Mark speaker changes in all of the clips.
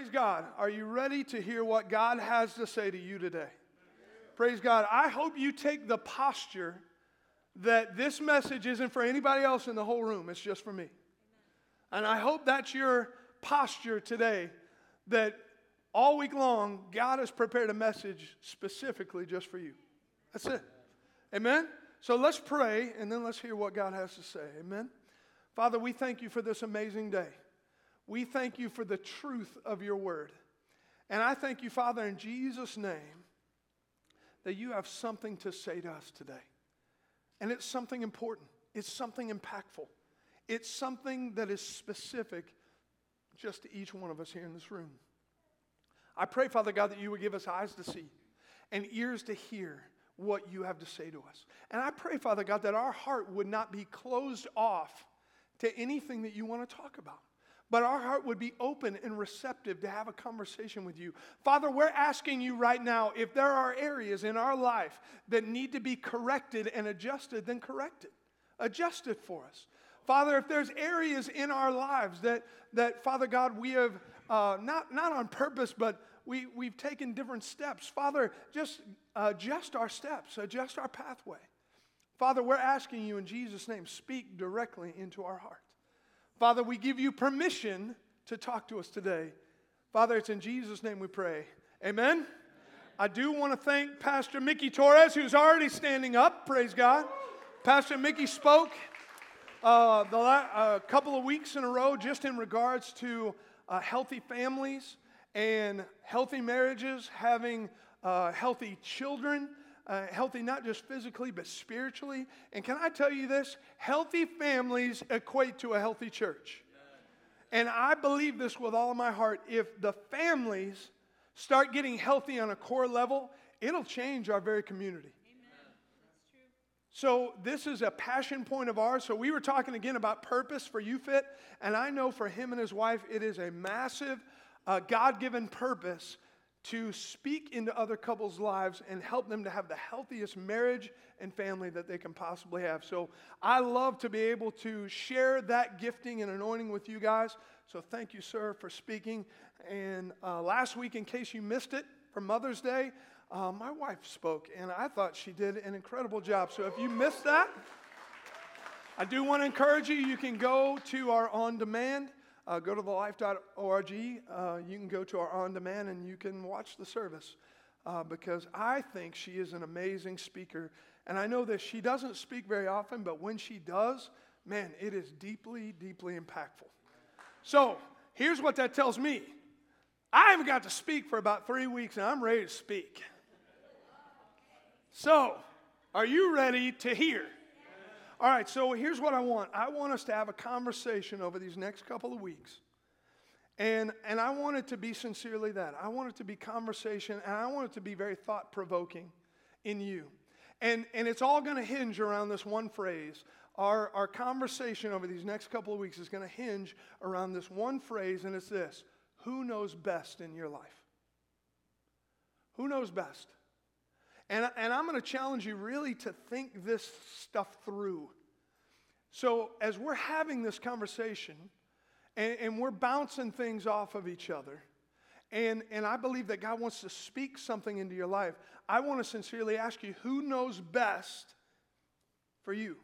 Speaker 1: Praise God. Are you ready to hear what God has to say to you today? Praise God. I hope you take the posture that this message isn't for anybody else in the whole room, it's just for me. And I hope that's your posture today that all week long, God has prepared a message specifically just for you. That's it. Amen? So let's pray and then let's hear what God has to say. Amen? Father, we thank you for this amazing day. We thank you for the truth of your word. And I thank you, Father, in Jesus' name, that you have something to say to us today. And it's something important, it's something impactful, it's something that is specific just to each one of us here in this room. I pray, Father God, that you would give us eyes to see and ears to hear what you have to say to us. And I pray, Father God, that our heart would not be closed off to anything that you want to talk about. But our heart would be open and receptive to have a conversation with you. Father, we're asking you right now if there are areas in our life that need to be corrected and adjusted, then correct it. Adjust it for us. Father, if there's areas in our lives that, that Father God, we have, uh, not, not on purpose, but we, we've taken different steps. Father, just adjust our steps, adjust our pathway. Father, we're asking you in Jesus' name, speak directly into our heart. Father, we give you permission to talk to us today. Father, it's in Jesus' name we pray. Amen. I do want to thank Pastor Mickey Torres, who's already standing up. Praise God. Pastor Mickey spoke uh, the la- couple of weeks in a row just in regards to uh, healthy families and healthy marriages, having uh, healthy children uh, healthy not just physically, but spiritually. And can I tell you this? Healthy families equate to a healthy church. And I believe this with all of my heart. If the families start getting healthy on a core level, it'll change our very community. So, this is a passion point of ours. So, we were talking again about purpose for UFIT, and I know for him and his wife, it is a massive uh, God given purpose to speak into other couples' lives and help them to have the healthiest marriage and family that they can possibly have. So I love to be able to share that gifting and anointing with you guys. So thank you, sir, for speaking. And uh, last week, in case you missed it, for Mother's Day, uh, my wife spoke, and I thought she did an incredible job. So if you missed that, I do want to encourage you, you can go to our on demand uh, go to thelife.org. Uh, you can go to our on demand and you can watch the service uh, because I think she is an amazing speaker. And I know that she doesn't speak very often, but when she does, man, it is deeply, deeply impactful. So here's what that tells me I haven't got to speak for about three weeks and I'm ready to speak. So, are you ready to hear? All right, so here's what I want I want us to have a conversation over these next couple of weeks. And, and I want it to be sincerely that. I want it to be conversation, and I want it to be very thought provoking in you. And, and it's all going to hinge around this one phrase. Our, our conversation over these next couple of weeks is going to hinge around this one phrase, and it's this Who knows best in your life? Who knows best? And, and I'm going to challenge you really to think this stuff through. So, as we're having this conversation and, and we're bouncing things off of each other, and, and I believe that God wants to speak something into your life, I want to sincerely ask you who knows best for you?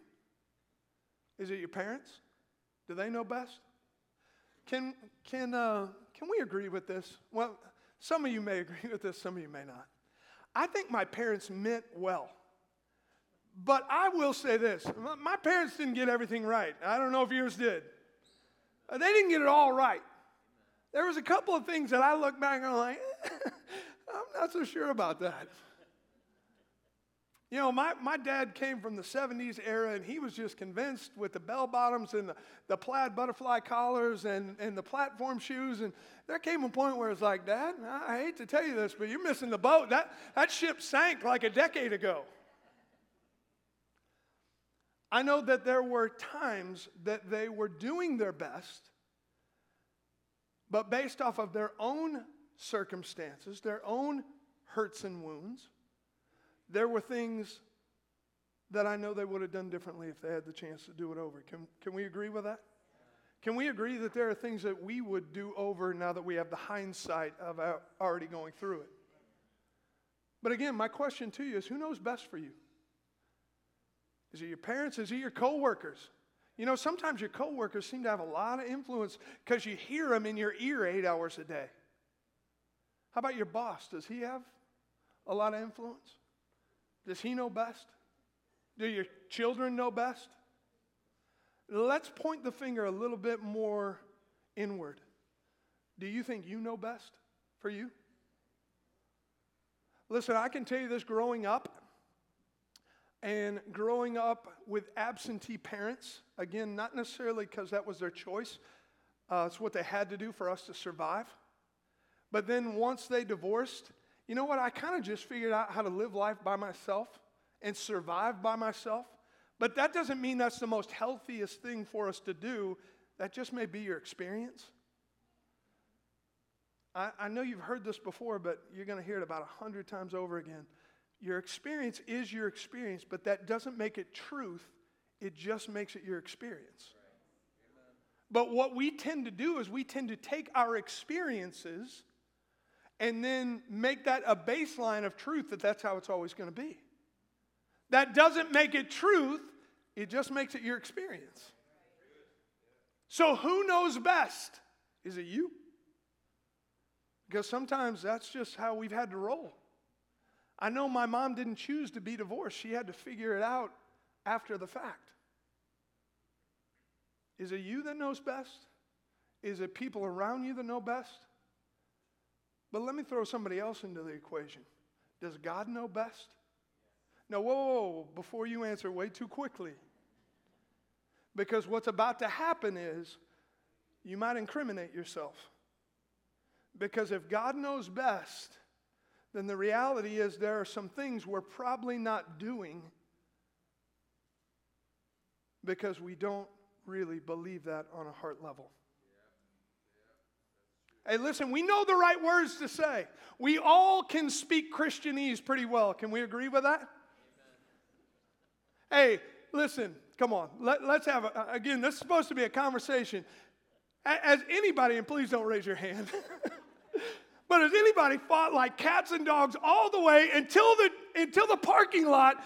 Speaker 1: Is it your parents? Do they know best? Can, can, uh, can we agree with this? Well, some of you may agree with this, some of you may not. I think my parents meant well. But I will say this my parents didn't get everything right. I don't know if yours did. Uh, they didn't get it all right. There was a couple of things that I look back and I'm like, I'm not so sure about that. You know, my, my dad came from the 70s era and he was just convinced with the bell bottoms and the, the plaid butterfly collars and, and the platform shoes. And there came a point where it's like, Dad, I hate to tell you this, but you're missing the boat. That, that ship sank like a decade ago. I know that there were times that they were doing their best, but based off of their own circumstances, their own hurts and wounds, there were things that I know they would have done differently if they had the chance to do it over. Can, can we agree with that? Can we agree that there are things that we would do over now that we have the hindsight of already going through it? But again, my question to you is who knows best for you? Is it your parents? Is it your coworkers? You know, sometimes your coworkers seem to have a lot of influence because you hear them in your ear eight hours a day. How about your boss? Does he have a lot of influence? Does he know best? Do your children know best? Let's point the finger a little bit more inward. Do you think you know best for you? Listen, I can tell you this growing up and growing up with absentee parents, again, not necessarily because that was their choice, uh, it's what they had to do for us to survive. But then once they divorced, you know what? I kind of just figured out how to live life by myself and survive by myself. But that doesn't mean that's the most healthiest thing for us to do. That just may be your experience. I, I know you've heard this before, but you're going to hear it about a hundred times over again. Your experience is your experience, but that doesn't make it truth. It just makes it your experience. But what we tend to do is we tend to take our experiences and then make that a baseline of truth that that's how it's always going to be. That doesn't make it truth, it just makes it your experience. So, who knows best? Is it you? Because sometimes that's just how we've had to roll. I know my mom didn't choose to be divorced, she had to figure it out after the fact. Is it you that knows best? Is it people around you that know best? But let me throw somebody else into the equation. Does God know best? No, whoa, whoa, whoa, before you answer way too quickly. Because what's about to happen is you might incriminate yourself. Because if God knows best, then the reality is there are some things we're probably not doing because we don't really believe that on a heart level. Hey, listen, we know the right words to say. We all can speak Christianese pretty well. Can we agree with that? Hey, listen, come on. Let, us have, a, uh, again, this is supposed to be a conversation. As anybody, and please don't raise your hand, but has anybody fought like cats and dogs all the way until the, until the parking lot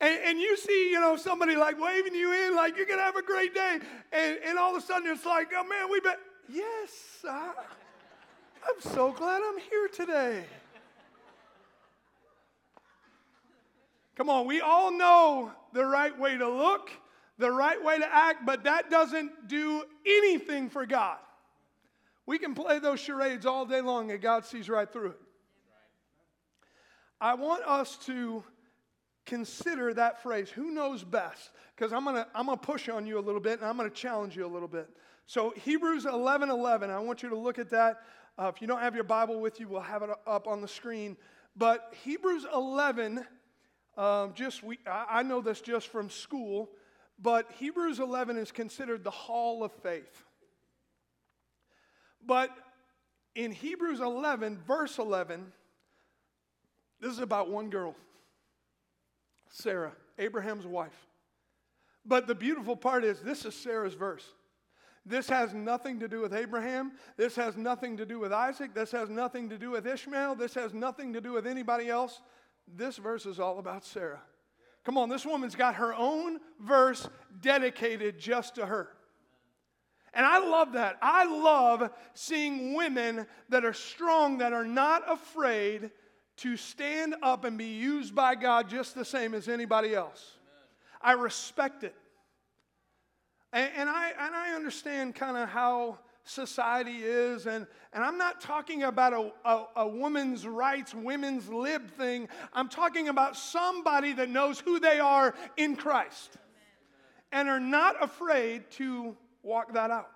Speaker 1: and, and, you see, you know, somebody like waving you in, like you're gonna have a great day, and, and all of a sudden it's like, oh man, we bet. Yes, I'm so glad I'm here today. Come on, we all know the right way to look, the right way to act, but that doesn't do anything for God. We can play those charades all day long and God sees right through it. I want us to consider that phrase, who knows best? Because I'm gonna I'm gonna push on you a little bit and I'm gonna challenge you a little bit. So Hebrews 11, 11, I want you to look at that. Uh, if you don't have your Bible with you, we'll have it up on the screen. But Hebrews 11 um, just we, I know this just from school, but Hebrews 11 is considered the hall of faith. But in Hebrews 11, verse 11, this is about one girl, Sarah, Abraham's wife. But the beautiful part is this is Sarah's verse. This has nothing to do with Abraham. This has nothing to do with Isaac. This has nothing to do with Ishmael. This has nothing to do with anybody else. This verse is all about Sarah. Come on, this woman's got her own verse dedicated just to her. And I love that. I love seeing women that are strong, that are not afraid to stand up and be used by God just the same as anybody else. I respect it. And, and I, and I understand kind of how society is. And, and I'm not talking about a, a, a, woman's rights, women's lib thing. I'm talking about somebody that knows who they are in Christ and are not afraid to walk that out.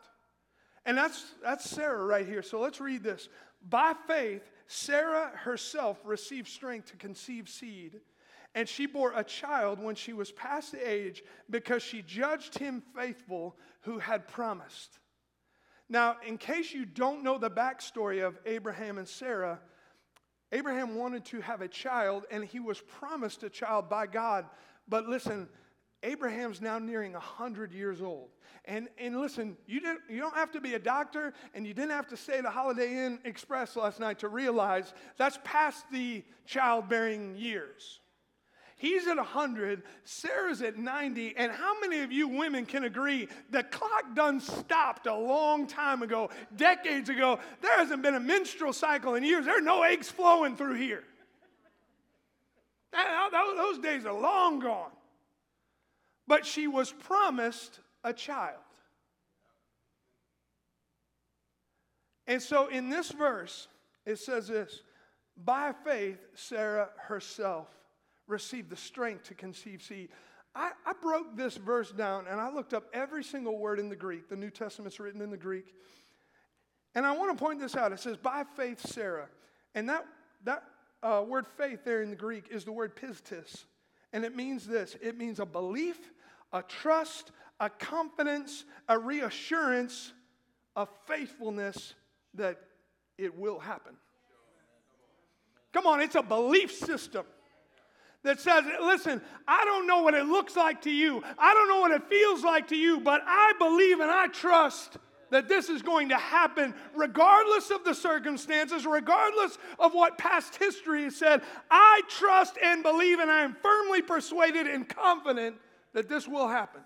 Speaker 1: And that's, that's Sarah right here. So let's read this. By faith, Sarah herself received strength to conceive seed. And she bore a child when she was past the age because she judged him faithful who had promised. Now, in case you don't know the backstory of Abraham and Sarah, Abraham wanted to have a child and he was promised a child by God. But listen, Abraham's now nearing 100 years old. And, and listen, you, didn't, you don't have to be a doctor and you didn't have to stay at the Holiday Inn Express last night to realize that's past the childbearing years. He's at 100, Sarah's at 90, and how many of you women can agree the clock done stopped a long time ago, decades ago? There hasn't been a menstrual cycle in years. There are no eggs flowing through here. Those days are long gone. But she was promised a child. And so in this verse, it says this By faith, Sarah herself receive the strength to conceive seed. I, I, broke this verse down and I looked up every single word in the Greek. The New Testament's written in the Greek. And I want to point this out. It says, by faith, Sarah. And that, that uh, word faith there in the Greek is the word pistis. And it means this it means a belief, a trust, a confidence, a reassurance, a faithfulness that it will happen. Come on, it's a belief system that says, listen, I don't know what it looks like to you. I don't know what it feels like to you, but I believe and I trust that this is going to happen regardless of the circumstances, regardless of what past history has said. I trust and believe, and I am firmly persuaded and confident that this will happen.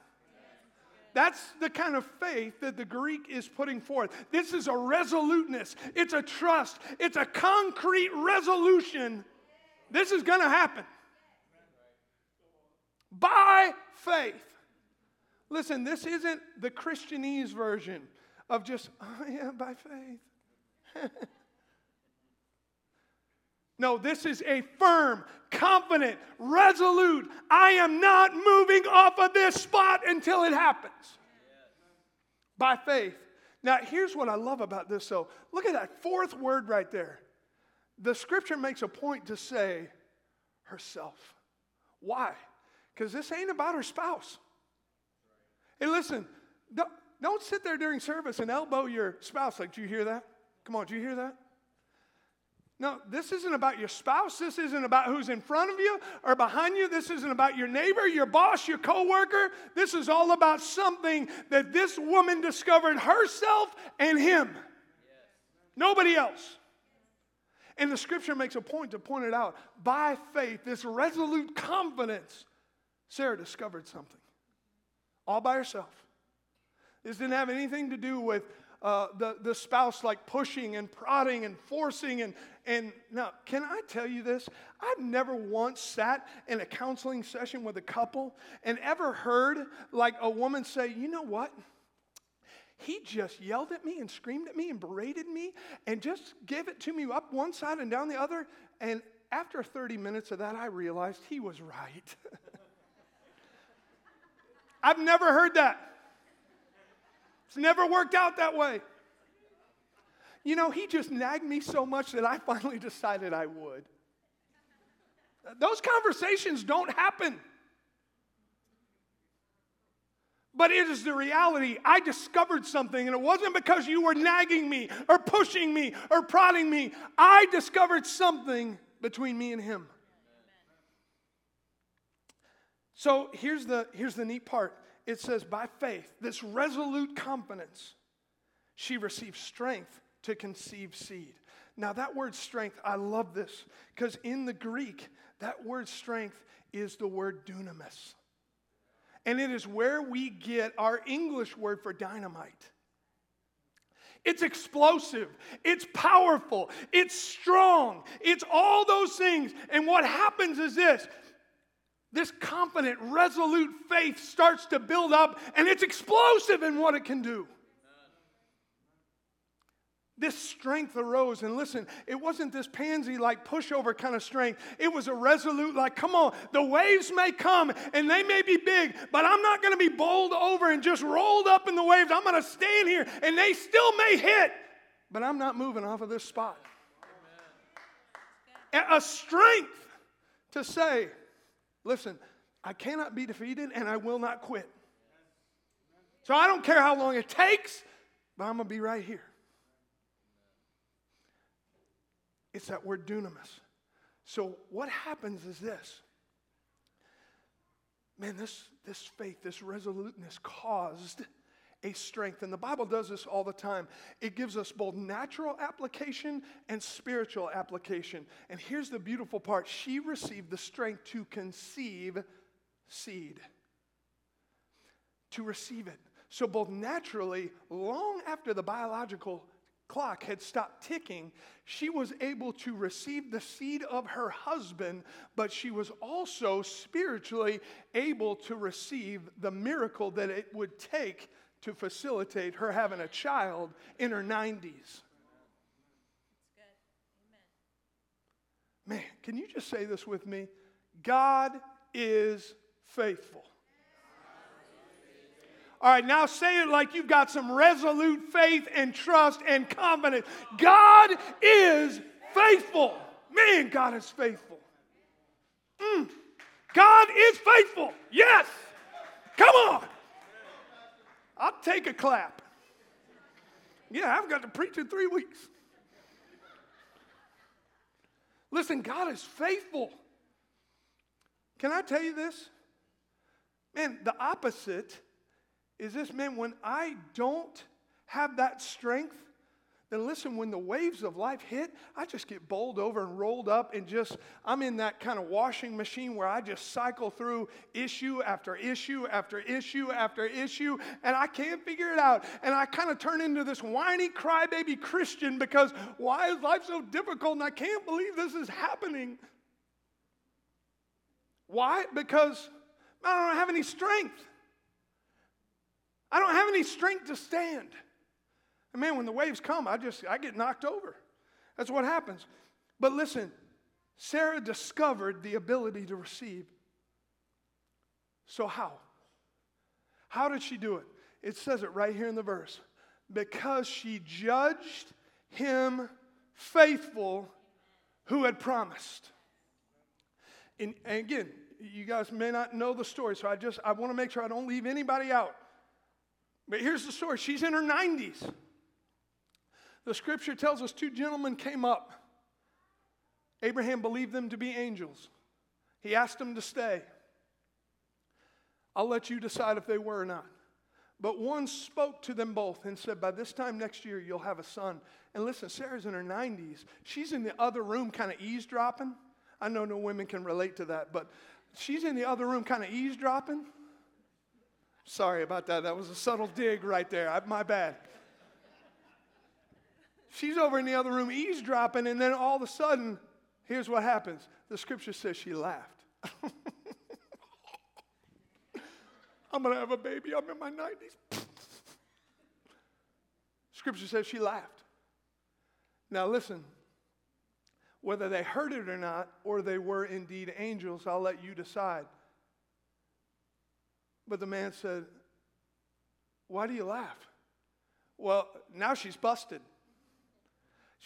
Speaker 1: That's the kind of faith that the Greek is putting forth. This is a resoluteness, it's a trust, it's a concrete resolution. This is going to happen by faith. Listen, this isn't the Christianese version of just, oh yeah, by faith. no, this is a firm, confident, resolute, I am not moving off of this spot until it happens. By faith. Now, here's what I love about this, though. Look at that fourth word right there. The scripture makes a point to say herself. Why? Because this ain't about her spouse. Hey, listen, don't, don't sit there during service and elbow your spouse. Like, do you hear that? Come on, do you hear that? No, this isn't about your spouse. This isn't about who's in front of you or behind you. This isn't about your neighbor, your boss, your coworker. This is all about something that this woman discovered herself and him. Yes. Nobody else. And the scripture makes a point to point it out. By faith, this resolute confidence Sarah discovered something all by herself. This didn't have anything to do with uh, the, the spouse like pushing and prodding and forcing. And, and now, can I tell you this? I've never once sat in a counseling session with a couple and ever heard like a woman say, you know what? He just yelled at me and screamed at me and berated me and just gave it to me up one side and down the other. And after 30 minutes of that, I realized he was right. I've never heard that. It's never worked out that way. You know, he just nagged me so much that I finally decided I would. Those conversations don't happen. But it is the reality. I discovered something, and it wasn't because you were nagging me or pushing me or prodding me. I discovered something between me and him. So here's the, here's the neat part it says, by faith, this resolute confidence, she received strength to conceive seed. Now, that word strength, I love this because in the Greek, that word strength is the word dunamis. And it is where we get our English word for dynamite. It's explosive. It's powerful. It's strong. It's all those things. And what happens is this this confident, resolute faith starts to build up, and it's explosive in what it can do. This strength arose, and listen, it wasn't this pansy like pushover kind of strength. It was a resolute, like, come on, the waves may come and they may be big, but I'm not gonna be bowled over and just rolled up in the waves. I'm gonna stand here and they still may hit, but I'm not moving off of this spot. A strength to say, Listen, I cannot be defeated and I will not quit. So I don't care how long it takes, but I'm going to be right here. It's that word dunamis. So what happens is this man, this, this faith, this resoluteness caused a strength. And the Bible does this all the time. It gives us both natural application and spiritual application. And here's the beautiful part she received the strength to conceive seed, to receive it. So, both naturally, long after the biological clock had stopped ticking, she was able to receive the seed of her husband, but she was also spiritually able to receive the miracle that it would take to facilitate her having a child in her 90s. Man, can you just say this with me? God is faithful. All right, now say it like you've got some resolute faith and trust and confidence. God is faithful. Man, God is faithful. Mm. God is faithful. Yes. Come on. I'll take a clap. Yeah, I've got to preach in three weeks. Listen, God is faithful. Can I tell you this? Man, the opposite is this, man, when I don't have that strength, then listen, when the waves of life hit, I just get bowled over and rolled up and just, I'm in that kind of washing machine where I just cycle through issue after issue after issue after issue, and I can't figure it out. And I kind of turn into this whiny crybaby Christian because why is life so difficult and I can't believe this is happening? Why? Because I don't have any strength. I don't have any strength to stand. And man, when the waves come, I just I get knocked over. That's what happens. But listen, Sarah discovered the ability to receive. So how? How did she do it? It says it right here in the verse. Because she judged him faithful who had promised. And, and again, you guys may not know the story, so I just I want to make sure I don't leave anybody out. But here's the story. She's in her 90s. The scripture tells us two gentlemen came up. Abraham believed them to be angels. He asked them to stay. I'll let you decide if they were or not. But one spoke to them both and said, By this time next year, you'll have a son. And listen, Sarah's in her 90s. She's in the other room, kind of eavesdropping. I know no women can relate to that, but she's in the other room, kind of eavesdropping. Sorry about that. That was a subtle dig right there. I, my bad. She's over in the other room eavesdropping, and then all of a sudden, here's what happens. The scripture says she laughed. I'm going to have a baby. I'm in my 90s. Scripture says she laughed. Now, listen, whether they heard it or not, or they were indeed angels, I'll let you decide. But the man said, Why do you laugh? Well, now she's busted.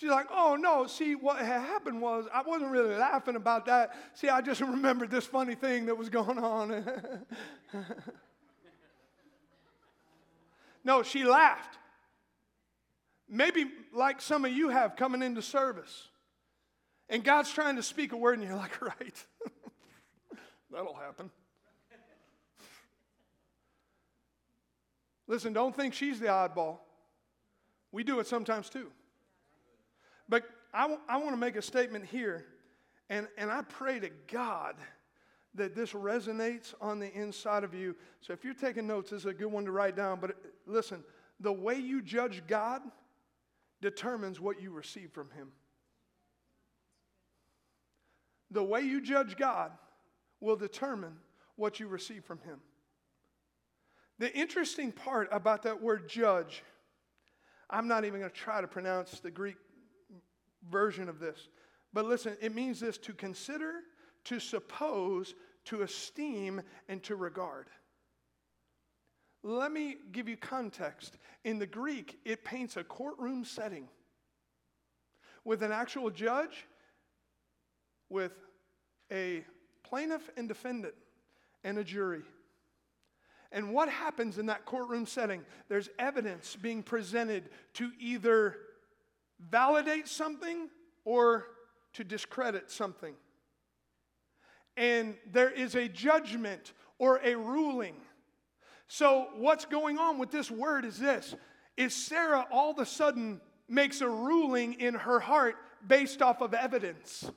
Speaker 1: She's like, oh no, see, what had happened was I wasn't really laughing about that. See, I just remembered this funny thing that was going on. no, she laughed. Maybe like some of you have coming into service. And God's trying to speak a word, and you're like, right, that'll happen. Listen, don't think she's the oddball. We do it sometimes too. I, w- I want to make a statement here, and, and I pray to God that this resonates on the inside of you. So if you're taking notes, this is a good one to write down. But listen, the way you judge God determines what you receive from Him. The way you judge God will determine what you receive from Him. The interesting part about that word judge, I'm not even going to try to pronounce the Greek version of this. But listen, it means this to consider, to suppose, to esteem, and to regard. Let me give you context. In the Greek, it paints a courtroom setting with an actual judge, with a plaintiff and defendant, and a jury. And what happens in that courtroom setting? There's evidence being presented to either validate something or to discredit something. And there is a judgment or a ruling. So, what's going on with this word is this is Sarah all of a sudden makes a ruling in her heart based off of evidence.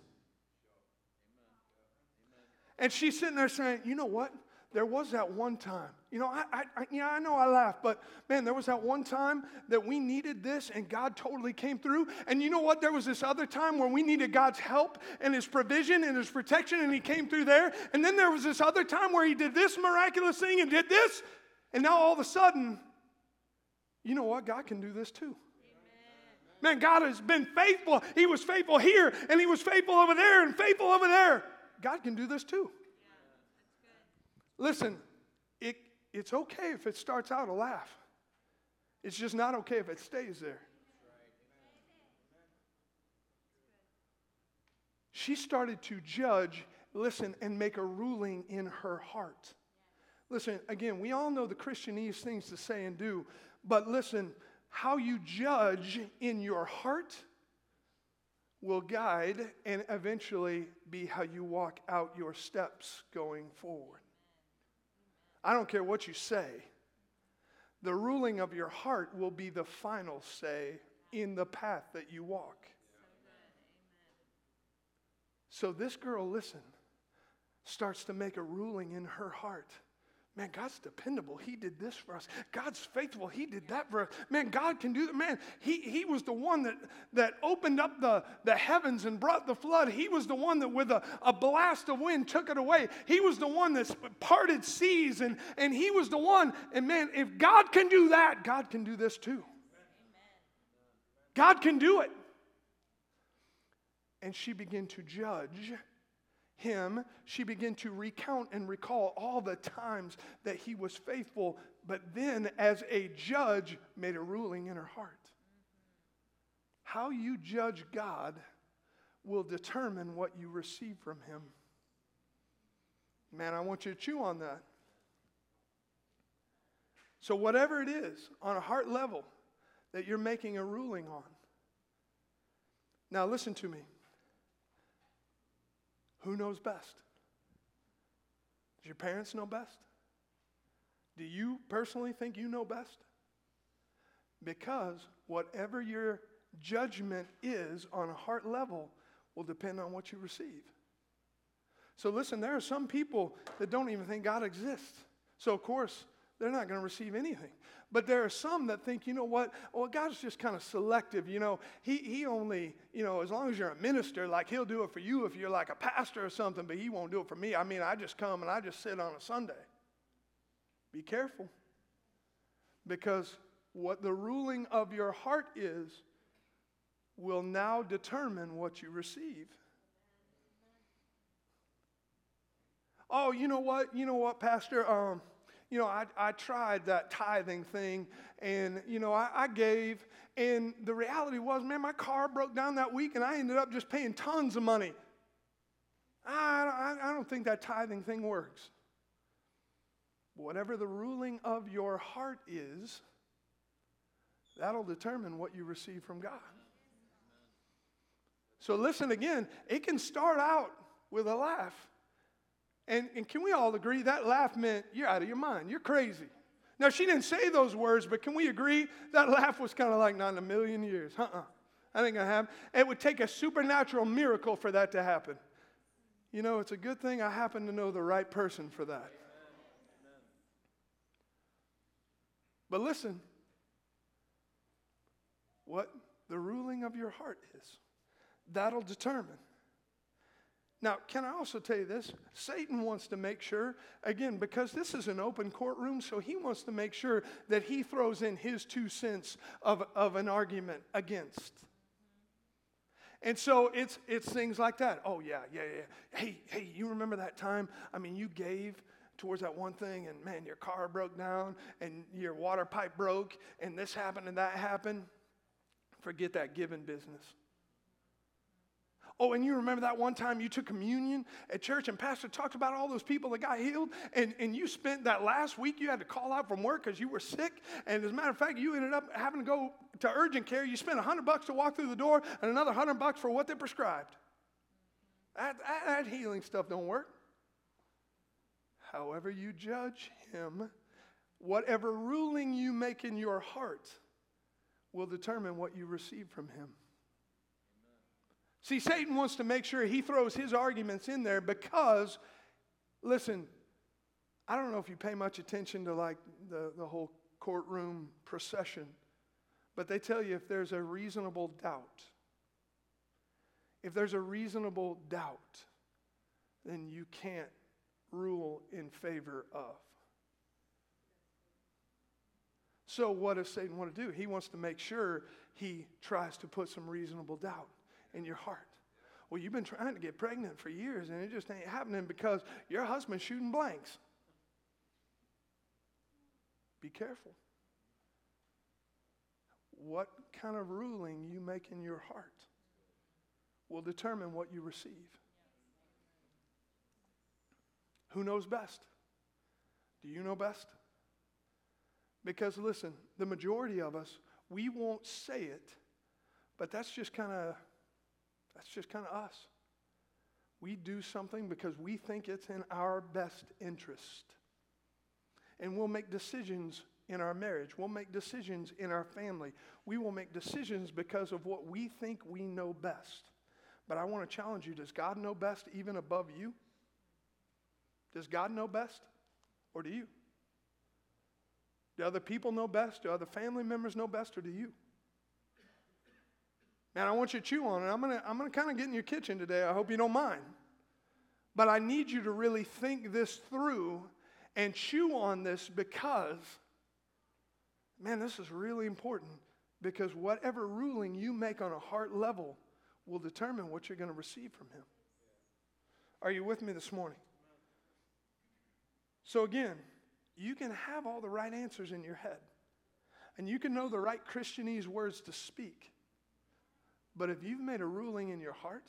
Speaker 1: And she's sitting there saying, You know what? There was that one time. You know, I, I, I, yeah, I know I laugh, but man, there was that one time that we needed this and God totally came through. And you know what? There was this other time where we needed God's help and His provision and His protection, and He came through there. And then there was this other time where He did this miraculous thing and did this. And now all of a sudden, you know what? God can do this too. Man, God has been faithful. He was faithful here, and He was faithful over there, and faithful over there. God can do this too. Listen, it, it's okay if it starts out a laugh, it's just not okay if it stays there. She started to judge, listen, and make a ruling in her heart. Listen, again, we all know the Christianese things to say and do, but listen, how you judge in your heart will guide and eventually be how you walk out your steps going forward. I don't care what you say, the ruling of your heart will be the final say in the path that you walk. So this girl, listen, starts to make a ruling in her heart. Man, God's dependable. He did this for us. God's faithful. He did that for us. Man, God can do that. Man, he, he was the one that, that opened up the, the heavens and brought the flood. He was the one that, with a, a blast of wind, took it away. He was the one that parted seas, and, and He was the one. And man, if God can do that, God can do this too. God can do it. And she began to judge him, she began to recount and recall all the times that he was faithful, but then, as a judge, made a ruling in her heart. How you judge God will determine what you receive from him. Man, I want you to chew on that. So, whatever it is on a heart level that you're making a ruling on, now listen to me. Who knows best? Does your parents know best? Do you personally think you know best? Because whatever your judgment is on a heart level will depend on what you receive. So, listen, there are some people that don't even think God exists. So, of course, they're not going to receive anything. But there are some that think, you know what? Well, God's just kind of selective. You know, he, he only, you know, as long as you're a minister, like He'll do it for you if you're like a pastor or something, but He won't do it for me. I mean, I just come and I just sit on a Sunday. Be careful. Because what the ruling of your heart is will now determine what you receive. Oh, you know what? You know what, Pastor? Um, you know, I, I tried that tithing thing and, you know, I, I gave. And the reality was, man, my car broke down that week and I ended up just paying tons of money. I, I, I don't think that tithing thing works. Whatever the ruling of your heart is, that'll determine what you receive from God. So listen again, it can start out with a laugh. And, and can we all agree that laugh meant you're out of your mind, you're crazy. Now, she didn't say those words, but can we agree that laugh was kind of like, not in a million years? Uh uh-uh. uh I think I have. It would take a supernatural miracle for that to happen. You know, it's a good thing I happen to know the right person for that. But listen, what the ruling of your heart is, that'll determine now, can I also tell you this? Satan wants to make sure, again, because this is an open courtroom, so he wants to make sure that he throws in his two cents of, of an argument against. And so it's, it's things like that. Oh, yeah, yeah, yeah. Hey, hey, you remember that time? I mean, you gave towards that one thing, and man, your car broke down, and your water pipe broke, and this happened and that happened. Forget that giving business. Oh, and you remember that one time you took communion at church and Pastor talked about all those people that got healed, and, and you spent that last week, you had to call out from work because you were sick. And as a matter of fact, you ended up having to go to urgent care. You spent 100 bucks to walk through the door and another 100 bucks for what they prescribed. That, that, that healing stuff don't work. however you judge him, whatever ruling you make in your heart will determine what you receive from him. See, Satan wants to make sure he throws his arguments in there because, listen, I don't know if you pay much attention to like the, the whole courtroom procession, but they tell you if there's a reasonable doubt, if there's a reasonable doubt, then you can't rule in favor of. So, what does Satan want to do? He wants to make sure he tries to put some reasonable doubt in your heart. Well, you've been trying to get pregnant for years and it just ain't happening because your husband's shooting blanks. Be careful. What kind of ruling you make in your heart will determine what you receive. Who knows best? Do you know best? Because listen, the majority of us, we won't say it, but that's just kind of that's just kind of us. We do something because we think it's in our best interest. And we'll make decisions in our marriage. We'll make decisions in our family. We will make decisions because of what we think we know best. But I want to challenge you does God know best even above you? Does God know best? Or do you? Do other people know best? Do other family members know best? Or do you? Man, I want you to chew on it. I'm going to I'm going to kind of get in your kitchen today. I hope you don't mind. But I need you to really think this through and chew on this because, man, this is really important because whatever ruling you make on a heart level will determine what you're going to receive from Him. Are you with me this morning? So, again, you can have all the right answers in your head, and you can know the right Christianese words to speak. But if you've made a ruling in your heart,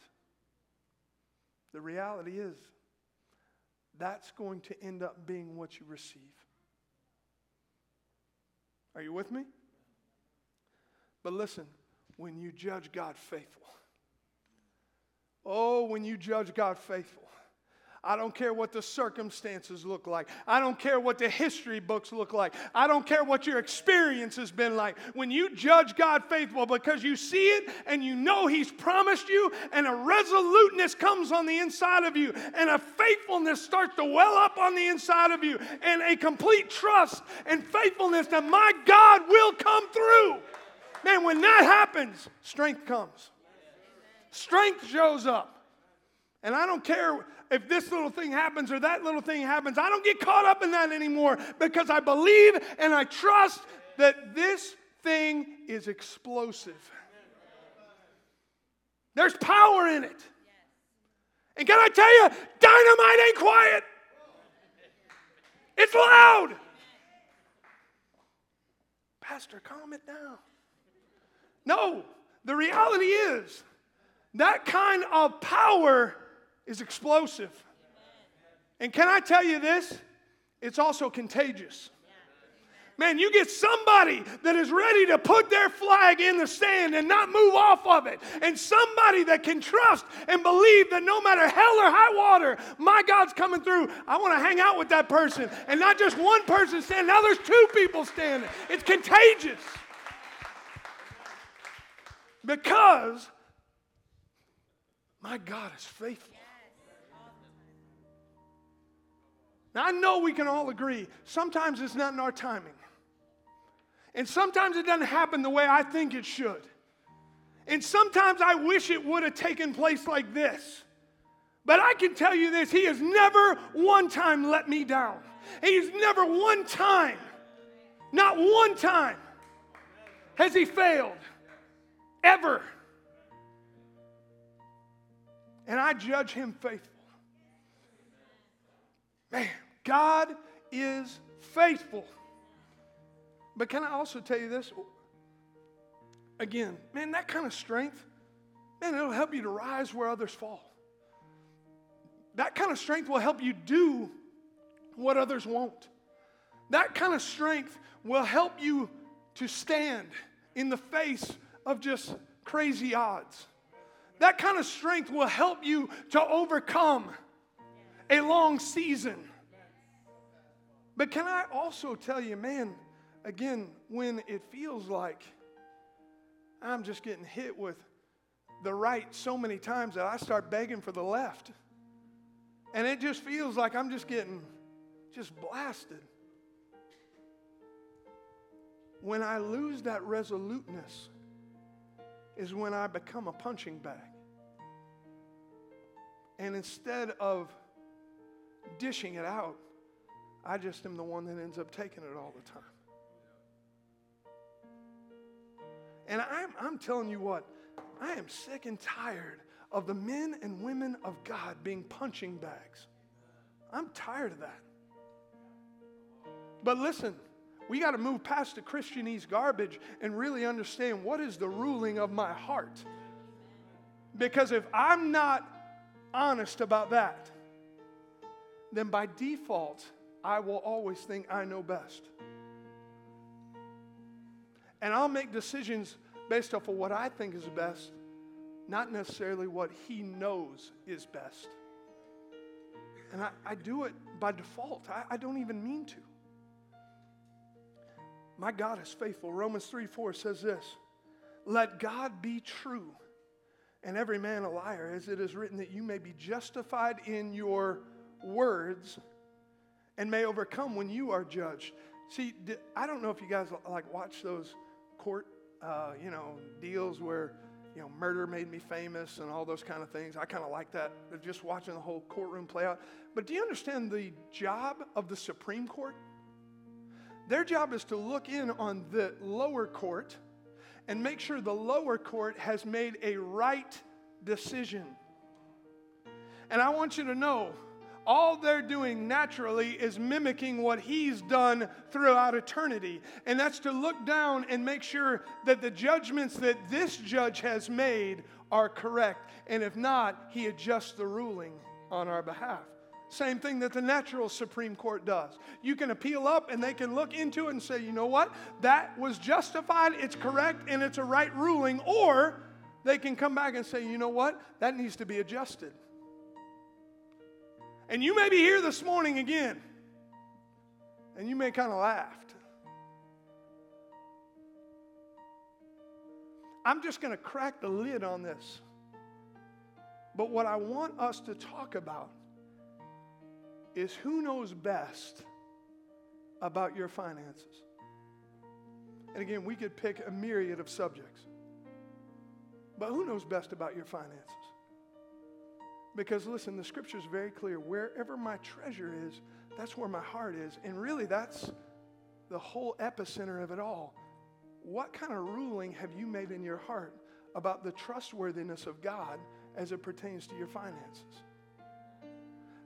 Speaker 1: the reality is that's going to end up being what you receive. Are you with me? But listen, when you judge God faithful, oh, when you judge God faithful, I don't care what the circumstances look like. I don't care what the history books look like. I don't care what your experience has been like. When you judge God faithful because you see it and you know He's promised you, and a resoluteness comes on the inside of you, and a faithfulness starts to well up on the inside of you, and a complete trust and faithfulness that my God will come through. Man, when that happens, strength comes. Strength shows up. And I don't care if this little thing happens or that little thing happens. I don't get caught up in that anymore because I believe and I trust that this thing is explosive. There's power in it. And can I tell you, dynamite ain't quiet. It's loud. Pastor, calm it down. No, the reality is that kind of power is explosive. And can I tell you this? It's also contagious. Man, you get somebody that is ready to put their flag in the sand and not move off of it. And somebody that can trust and believe that no matter hell or high water, my God's coming through. I want to hang out with that person. And not just one person standing, now there's two people standing. It's contagious. Because my God is faithful. Now, I know we can all agree, sometimes it's not in our timing. And sometimes it doesn't happen the way I think it should. And sometimes I wish it would have taken place like this. But I can tell you this He has never one time let me down. He's never one time, not one time, has He failed. Ever. And I judge Him faithful. Man. God is faithful. But can I also tell you this? Again, man, that kind of strength, man, it'll help you to rise where others fall. That kind of strength will help you do what others won't. That kind of strength will help you to stand in the face of just crazy odds. That kind of strength will help you to overcome a long season But can I also tell you, man, again, when it feels like I'm just getting hit with the right so many times that I start begging for the left. And it just feels like I'm just getting just blasted. When I lose that resoluteness is when I become a punching bag. And instead of dishing it out, I just am the one that ends up taking it all the time. And I'm, I'm telling you what, I am sick and tired of the men and women of God being punching bags. I'm tired of that. But listen, we got to move past the Christianese garbage and really understand what is the ruling of my heart. Because if I'm not honest about that, then by default, I will always think I know best. And I'll make decisions based off of what I think is best, not necessarily what He knows is best. And I, I do it by default, I, I don't even mean to. My God is faithful. Romans 3 4 says this Let God be true and every man a liar, as it is written that you may be justified in your words and may overcome when you are judged. See, I don't know if you guys like watch those court, uh, you know, deals where you know murder made me famous and all those kind of things. I kind of like that, just watching the whole courtroom play out. But do you understand the job of the Supreme Court? Their job is to look in on the lower court and make sure the lower court has made a right decision. And I want you to know all they're doing naturally is mimicking what he's done throughout eternity. And that's to look down and make sure that the judgments that this judge has made are correct. And if not, he adjusts the ruling on our behalf. Same thing that the natural Supreme Court does. You can appeal up and they can look into it and say, you know what? That was justified, it's correct, and it's a right ruling. Or they can come back and say, you know what? That needs to be adjusted. And you may be here this morning again, and you may kind of laughed. I'm just going to crack the lid on this. But what I want us to talk about is who knows best about your finances. And again, we could pick a myriad of subjects. But who knows best about your finances? Because listen, the scripture is very clear. Wherever my treasure is, that's where my heart is. And really, that's the whole epicenter of it all. What kind of ruling have you made in your heart about the trustworthiness of God as it pertains to your finances?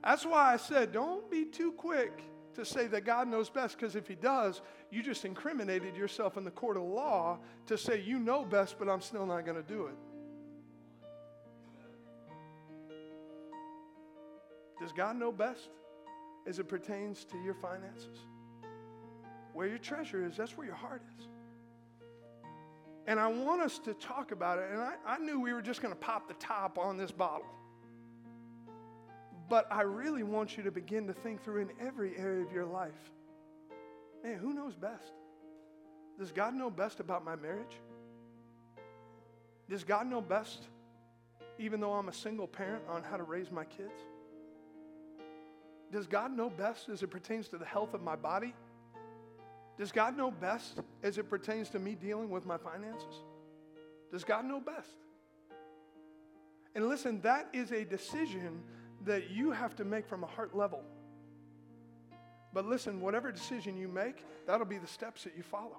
Speaker 1: That's why I said, don't be too quick to say that God knows best, because if He does, you just incriminated yourself in the court of law to say you know best, but I'm still not going to do it. Does God know best as it pertains to your finances? Where your treasure is, that's where your heart is. And I want us to talk about it. And I, I knew we were just going to pop the top on this bottle. But I really want you to begin to think through in every area of your life man, who knows best? Does God know best about my marriage? Does God know best, even though I'm a single parent, on how to raise my kids? Does God know best as it pertains to the health of my body? Does God know best as it pertains to me dealing with my finances? Does God know best? And listen, that is a decision that you have to make from a heart level. But listen, whatever decision you make, that'll be the steps that you follow.